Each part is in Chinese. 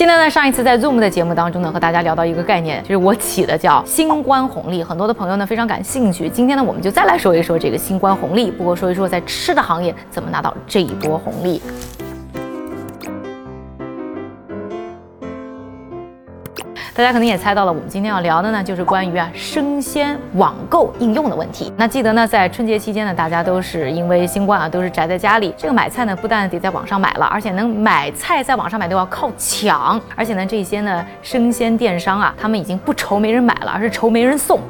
今天呢，上一次在 Zoom 的节目当中呢，和大家聊到一个概念，就是我起的叫“新冠红利”，很多的朋友呢非常感兴趣。今天呢，我们就再来说一说这个新冠红利，不过说一说在吃的行业怎么拿到这一波红利。大家可能也猜到了，我们今天要聊的呢，就是关于啊生鲜网购应用的问题。那记得呢，在春节期间呢，大家都是因为新冠啊，都是宅在家里。这个买菜呢，不但得在网上买了，而且能买菜在网上买都要靠抢。而且呢，这些呢生鲜电商啊，他们已经不愁没人买了，而是愁没人送。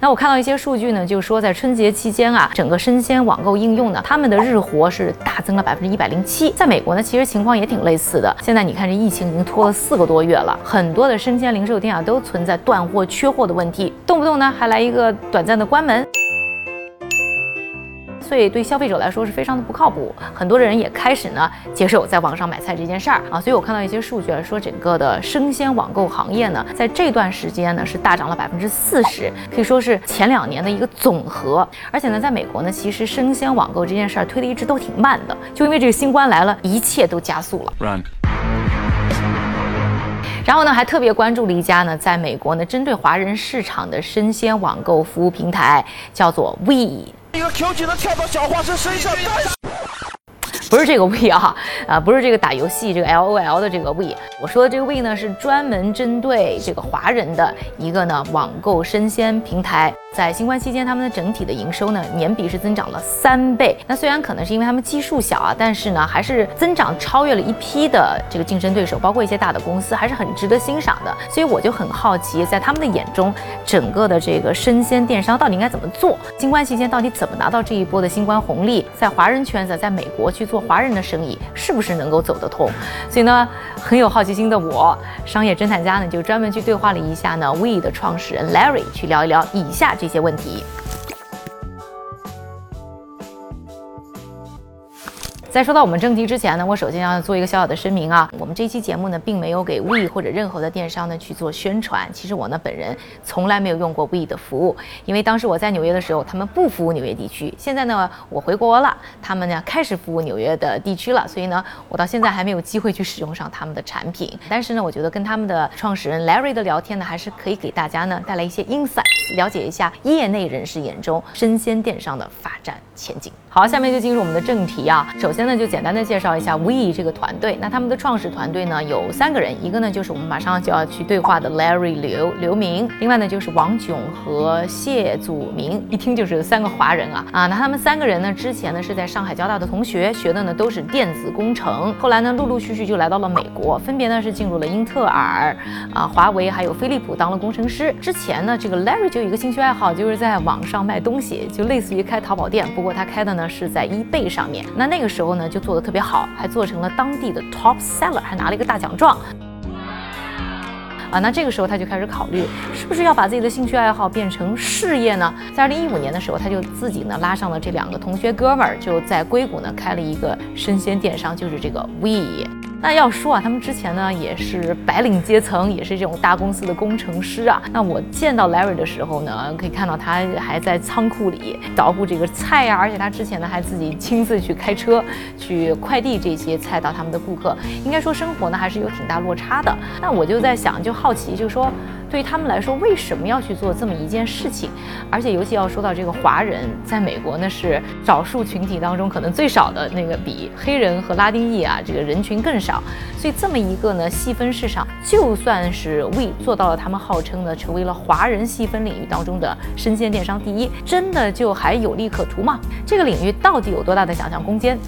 那我看到一些数据呢，就是说在春节期间啊，整个生鲜网购应用呢，他们的日活是大增了百分之一百零七。在美国呢，其实情况也挺类似的。现在你看这疫情已经拖了四个多月了，很多的生鲜零售店啊都存在断货、缺货的问题，动不动呢还来一个短暂的关门。所以对消费者来说是非常的不靠谱，很多的人也开始呢接受在网上买菜这件事儿啊。所以我看到一些数据说，整个的生鲜网购行业呢，在这段时间呢是大涨了百分之四十，可以说是前两年的一个总和。而且呢，在美国呢，其实生鲜网购这件事儿推的一直都挺慢的，就因为这个新冠来了，一切都加速了。然后呢，还特别关注了一家呢，在美国呢，针对华人市场的生鲜网购服务平台，叫做 We。一个 Q 技能跳到小花生身上，不是这个 We 啊，啊，不是这个打游戏这个 L O L 的这个 V。我说的这个 V 呢，是专门针对这个华人的一个呢网购生鲜平台。在新冠期间，他们的整体的营收呢，年比是增长了三倍。那虽然可能是因为他们基数小啊，但是呢，还是增长超越了一批的这个竞争对手，包括一些大的公司，还是很值得欣赏的。所以我就很好奇，在他们的眼中，整个的这个生鲜电商到底应该怎么做？新冠期间到底怎么拿到这一波的新冠红利？在华人圈子，在美国去做华人的生意，是不是能够走得通？所以呢，很有好奇心的我，商业侦探家呢，就专门去对话了一下呢，We 的创始人 Larry，去聊一聊以下。这些问题。在说到我们正题之前呢，我首先要做一个小小的声明啊，我们这期节目呢，并没有给 We 或者任何的电商呢去做宣传。其实我呢本人从来没有用过 We 的服务，因为当时我在纽约的时候，他们不服务纽约地区。现在呢，我回国了，他们呢开始服务纽约的地区了，所以呢，我到现在还没有机会去使用上他们的产品。但是呢，我觉得跟他们的创始人 Larry 的聊天呢，还是可以给大家呢带来一些 insight，了解一下业内人士眼中生鲜电商的发展前景。好，下面就进入我们的正题啊。首先呢，就简单的介绍一下 We 这个团队。那他们的创始团队呢有三个人，一个呢就是我们马上就要去对话的 Larry 刘刘明，另外呢就是王炯和谢祖明，一听就是三个华人啊啊。那他们三个人呢之前呢是在上海交大的同学，学的呢都是电子工程，后来呢陆陆续续就来到了美国，分别呢是进入了英特尔、啊华为还有飞利浦当了工程师。之前呢这个 Larry 就有一个兴趣爱好，就是在网上卖东西，就类似于开淘宝店，不过他开的。呢是在 eBay 上面，那那个时候呢就做的特别好，还做成了当地的 top seller，还拿了一个大奖状。啊，那这个时候他就开始考虑，是不是要把自己的兴趣爱好变成事业呢？在二零一五年的时候，他就自己呢拉上了这两个同学哥们儿，就在硅谷呢开了一个生鲜电商，就是这个 We。那要说啊，他们之前呢也是白领阶层，也是这种大公司的工程师啊。那我见到 Larry 的时候呢，可以看到他还在仓库里捣鼓这个菜呀，而且他之前呢还自己亲自去开车去快递这些菜到他们的顾客。应该说生活呢还是有挺大落差的。那我就在想，就好奇，就说。对于他们来说，为什么要去做这么一件事情？而且尤其要说到这个华人，在美国呢是少数群体当中可能最少的那个，比黑人和拉丁裔啊这个人群更少。所以这么一个呢细分市场，就算是 We 做到了，他们号称呢成为了华人细分领域当中的生鲜电商第一，真的就还有利可图吗？这个领域到底有多大的想象空间？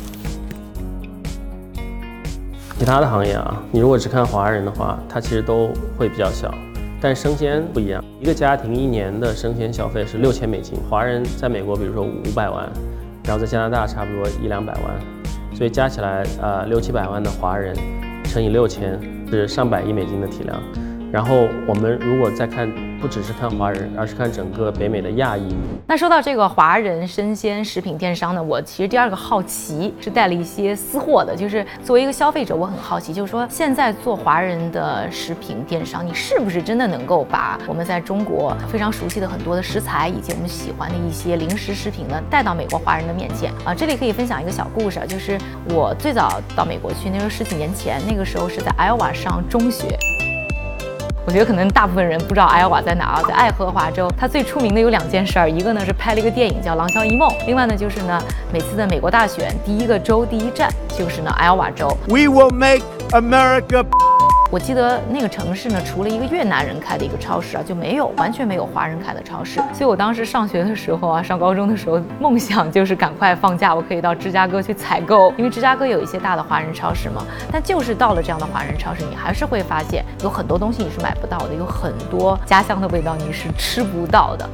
其他的行业啊，你如果只看华人的话，它其实都会比较小。但生鲜不一样，一个家庭一年的生鲜消费是六千美金，华人在美国比如说五百万，然后在加拿大差不多一两百万，所以加起来呃六七百万的华人乘以六千是上百亿美金的体量。然后我们如果再看不只是看华人，而是看整个北美的亚裔。那说到这个华人生鲜食品电商呢，我其实第二个好奇是带了一些私货的，就是作为一个消费者，我很好奇，就是说现在做华人的食品电商，你是不是真的能够把我们在中国非常熟悉的很多的食材，以及我们喜欢的一些零食食品呢，带到美国华人的面前啊？这里可以分享一个小故事，就是我最早到美国去，那时候十几年前，那个时候是在 Iowa 上中学。我觉得可能大部分人不知道艾奥瓦在哪啊，在爱荷华州。它最出名的有两件事儿，一个呢是拍了一个电影叫《廊桥遗梦》，另外呢就是呢每次的美国大选第一个州第一站就是呢艾奥瓦州。We will make America. 我记得那个城市呢，除了一个越南人开的一个超市啊，就没有完全没有华人开的超市。所以我当时上学的时候啊，上高中的时候，梦想就是赶快放假，我可以到芝加哥去采购，因为芝加哥有一些大的华人超市嘛。但就是到了这样的华人超市，你还是会发现有很多东西你是买不到的，有很多家乡的味道你是吃不到的。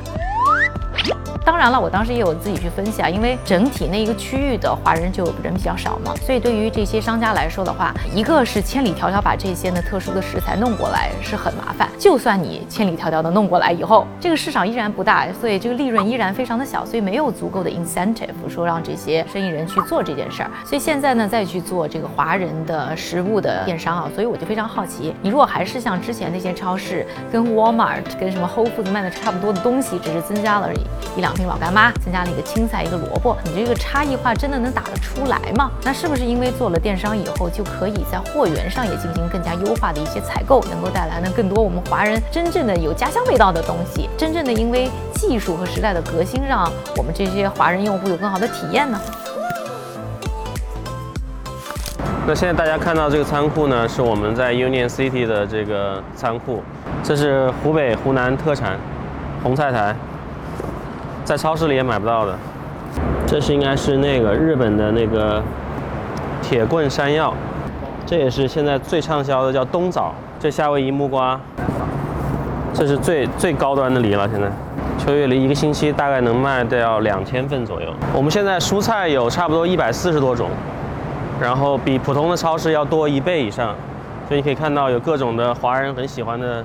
当然了，我当时也有自己去分析啊，因为整体那一个区域的华人就人比较少嘛，所以对于这些商家来说的话，一个是千里迢迢把这些呢特殊的食材弄过来是很麻烦，就算你千里迢迢的弄过来以后，这个市场依然不大，所以这个利润依然非常的小，所以没有足够的 incentive 说让这些生意人去做这件事儿。所以现在呢，再去做这个华人的食物的电商啊，所以我就非常好奇，你如果还是像之前那些超市跟 Walmart 跟什么 Whole Foods 卖的差不多的东西，只是增加了而已一两。瓶老干妈增加了一个青菜，一个萝卜，你这个差异化真的能打得出来吗？那是不是因为做了电商以后，就可以在货源上也进行更加优化的一些采购，能够带来呢更多我们华人真正的有家乡味道的东西？真正的因为技术和时代的革新，让我们这些华人用户有更好的体验呢？那现在大家看到这个仓库呢，是我们在 Union City 的这个仓库，这是湖北、湖南特产红菜苔。在超市里也买不到的，这是应该是那个日本的那个铁棍山药，这也是现在最畅销的叫冬枣。这夏威夷木瓜，这是最最高端的梨了。现在秋月梨一个星期大概能卖掉两千份左右。我们现在蔬菜有差不多一百四十多种，然后比普通的超市要多一倍以上，所以你可以看到有各种的华人很喜欢的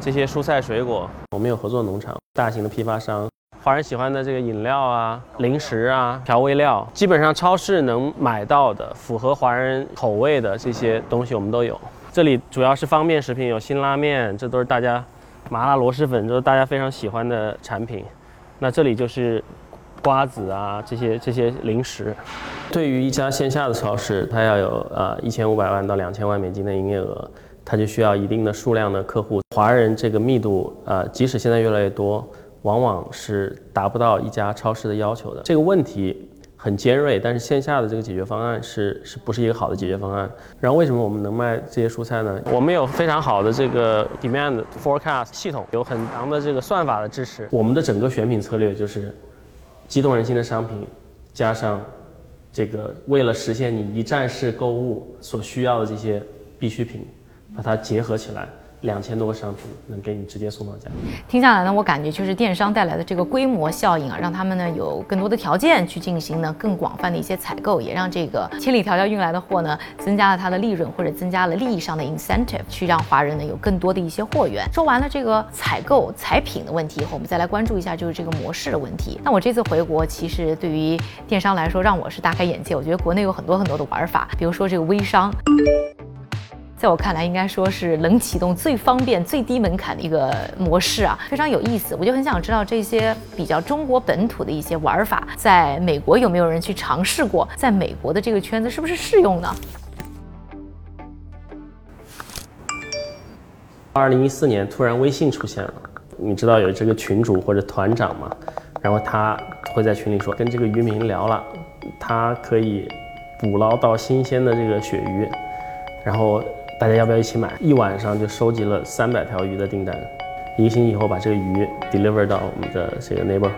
这些蔬菜水果。我们有合作农场，大型的批发商。华人喜欢的这个饮料啊、零食啊、调味料，基本上超市能买到的符合华人口味的这些东西我们都有。这里主要是方便食品，有辛拉面，这都是大家麻辣螺蛳粉，都是大家非常喜欢的产品。那这里就是瓜子啊，这些这些零食。对于一家线下的超市，它要有呃一千五百万到两千万美金的营业额，它就需要一定的数量的客户。华人这个密度啊，即使现在越来越多。往往是达不到一家超市的要求的。这个问题很尖锐，但是线下的这个解决方案是是不是一个好的解决方案？然后为什么我们能卖这些蔬菜呢？我们有非常好的这个 demand forecast 系统，有很强的这个算法的支持。我们的整个选品策略就是激动人心的商品，加上这个为了实现你一站式购物所需要的这些必需品，把它结合起来。两千多个商品能给你直接送到家。听下来呢，我感觉就是电商带来的这个规模效应啊，让他们呢有更多的条件去进行呢更广泛的一些采购，也让这个千里迢迢运来的货呢增加了它的利润，或者增加了利益上的 incentive，去让华人呢有更多的一些货源。说完了这个采购采品的问题以后，我们再来关注一下就是这个模式的问题。那我这次回国，其实对于电商来说，让我是大开眼界。我觉得国内有很多很多的玩法，比如说这个微商。在我看来，应该说是能启动最方便、最低门槛的一个模式啊，非常有意思。我就很想知道这些比较中国本土的一些玩法，在美国有没有人去尝试过？在美国的这个圈子是不是适用呢？二零一四年突然微信出现了，你知道有这个群主或者团长吗？然后他会在群里说，跟这个渔民聊了，他可以捕捞到新鲜的这个鳕鱼，然后。大家要不要一起买？一晚上就收集了三百条鱼的订单，一个星期以后把这个鱼 deliver 到我们的这个 neighborhood，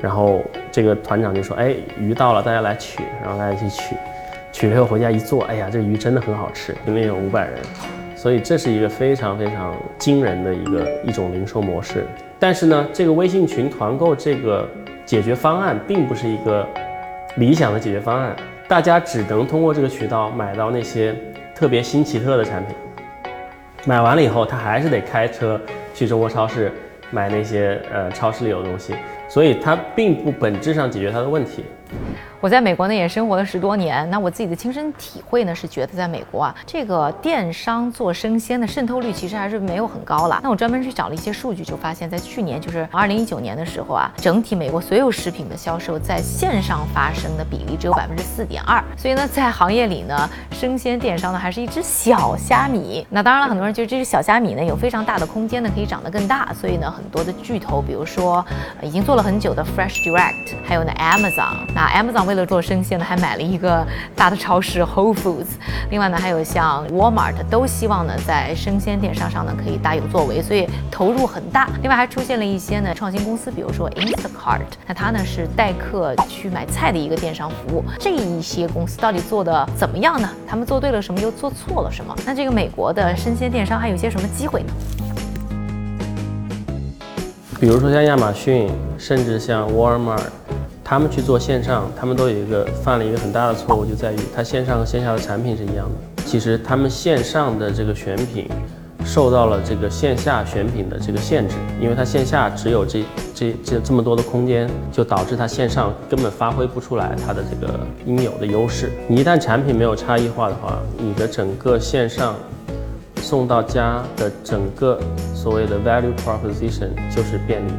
然后这个团长就说：“哎，鱼到了，大家来取。”然后大家一起取，取了以后回家一做，哎呀，这鱼真的很好吃。里面有五百人，所以这是一个非常非常惊人的一个一种零售模式。但是呢，这个微信群团购这个解决方案并不是一个理想的解决方案，大家只能通过这个渠道买到那些。特别新奇特的产品，买完了以后，他还是得开车去中国超市买那些呃超市里有的东西，所以它并不本质上解决它的问题。我在美国呢也生活了十多年，那我自己的亲身体会呢是觉得在美国啊，这个电商做生鲜的渗透率其实还是没有很高了。那我专门去找了一些数据，就发现，在去年就是二零一九年的时候啊，整体美国所有食品的销售在线上发生的比例只有百分之四点二。所以呢，在行业里呢，生鲜电商呢还是一只小虾米。那当然了，很多人觉得这只小虾米呢有非常大的空间呢可以长得更大。所以呢，很多的巨头，比如说已经做了很久的 Fresh Direct，还有呢 Amazon，那 Amazon。为了做生鲜呢，还买了一个大的超市 Whole Foods。另外呢，还有像 Walmart 都希望呢在生鲜电商上呢可以大有作为，所以投入很大。另外还出现了一些呢创新公司，比如说 Instacart，那它呢是代客去买菜的一个电商服务。这一些公司到底做的怎么样呢？他们做对了什么，又做错了什么？那这个美国的生鲜电商还有一些什么机会呢？比如说像亚马逊，甚至像沃尔玛。他们去做线上，他们都有一个犯了一个很大的错误，就在于它线上和线下的产品是一样的。其实他们线上的这个选品受到了这个线下选品的这个限制，因为它线下只有这这这这么多的空间，就导致它线上根本发挥不出来它的这个应有的优势。你一旦产品没有差异化的话，你的整个线上送到家的整个所谓的 value proposition 就是便利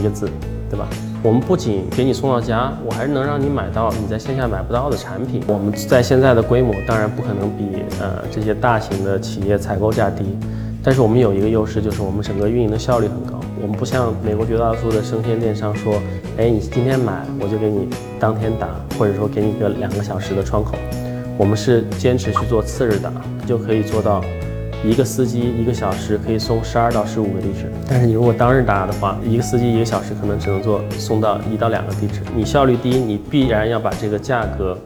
一个字，对吧？我们不仅给你送到家，我还是能让你买到你在线下买不到的产品。我们在现在的规模，当然不可能比呃这些大型的企业采购价低，但是我们有一个优势，就是我们整个运营的效率很高。我们不像美国绝大多数的生鲜电商说，哎，你今天买我就给你当天打，或者说给你个两个小时的窗口。我们是坚持去做次日打，就可以做到。一个司机一个小时可以送十二到十五个地址，但是你如果当日达的话，一个司机一个小时可能只能做送到一到两个地址。你效率低，你必然要把这个价格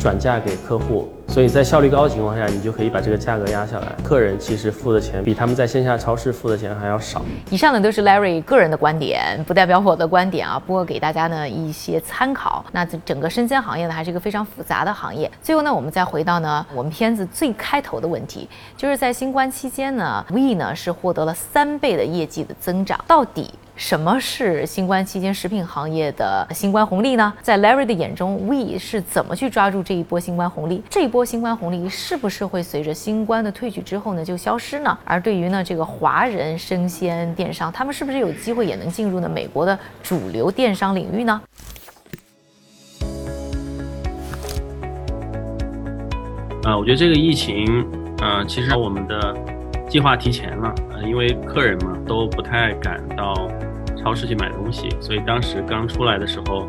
转嫁给客户。所以在效率高的情况下，你就可以把这个价格压下来。客人其实付的钱比他们在线下超市付的钱还要少。以上呢都是 Larry 个人的观点，不代表我的观点啊。不过给大家呢一些参考。那整个生鲜行业呢还是一个非常复杂的行业。最后呢，我们再回到呢我们片子最开头的问题，就是在新冠期间呢，We 呢是获得了三倍的业绩的增长，到底？什么是新冠期间食品行业的新冠红利呢？在 Larry 的眼中，We 是怎么去抓住这一波新冠红利？这一波新冠红利是不是会随着新冠的退去之后呢就消失呢？而对于呢这个华人生鲜电商，他们是不是有机会也能进入呢美国的主流电商领域呢？啊，我觉得这个疫情，呃，其实我们的计划提前了，呃，因为客人嘛都不太敢到。超市去买东西，所以当时刚出来的时候，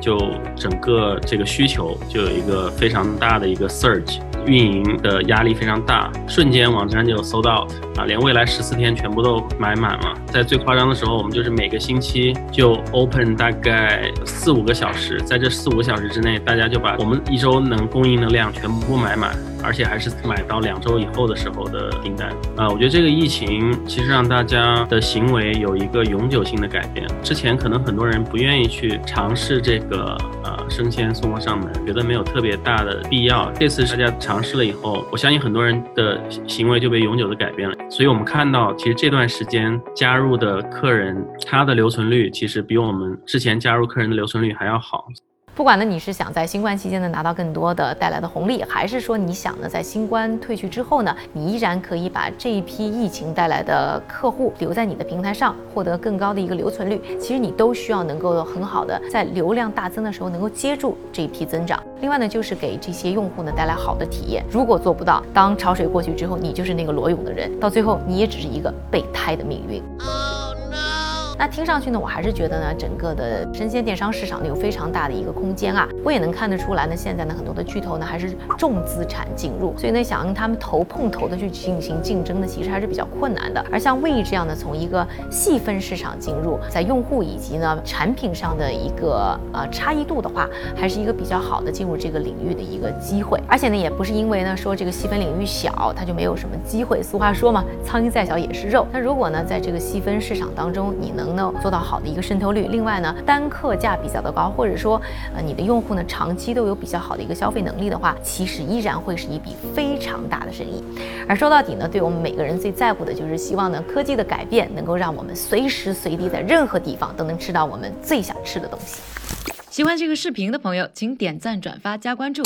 就整个这个需求就有一个非常大的一个 surge，运营的压力非常大，瞬间网站就 sold out 啊，连未来十四天全部都买满了。在最夸张的时候，我们就是每个星期就 open 大概四五个小时，在这四五个小时之内，大家就把我们一周能供应的量全部买满。而且还是买到两周以后的时候的订单啊！我觉得这个疫情其实让大家的行为有一个永久性的改变。之前可能很多人不愿意去尝试这个呃生鲜送货上门，觉得没有特别大的必要。这次大家尝试了以后，我相信很多人的行为就被永久的改变了。所以我们看到，其实这段时间加入的客人，他的留存率其实比我们之前加入客人的留存率还要好。不管呢，你是想在新冠期间呢拿到更多的带来的红利，还是说你想呢在新冠退去之后呢，你依然可以把这一批疫情带来的客户留在你的平台上，获得更高的一个留存率。其实你都需要能够很好的在流量大增的时候能够接住这一批增长。另外呢，就是给这些用户呢带来好的体验。如果做不到，当潮水过去之后，你就是那个裸泳的人，到最后你也只是一个备胎的命运。那听上去呢，我还是觉得呢，整个的生鲜电商市场呢有非常大的一个空间啊。我也能看得出来呢，现在呢很多的巨头呢还是重资产进入，所以呢想让他们头碰头的去进行竞争呢，其实还是比较困难的。而像 We 这样的从一个细分市场进入，在用户以及呢产品上的一个呃差异度的话，还是一个比较好的进入这个领域的一个机会。而且呢，也不是因为呢说这个细分领域小，它就没有什么机会。俗话说嘛，苍蝇再小也是肉。那如果呢在这个细分市场当中，你能能呢做到好的一个渗透率。另外呢，单客价比较的高，或者说呃你的用户呢长期都有比较好的一个消费能力的话，其实依然会是一笔非常大的生意。而说到底呢，对我们每个人最在乎的就是希望呢科技的改变能够让我们随时随地在任何地方都能吃到我们最想吃的东西。喜欢这个视频的朋友，请点赞、转发、加关注。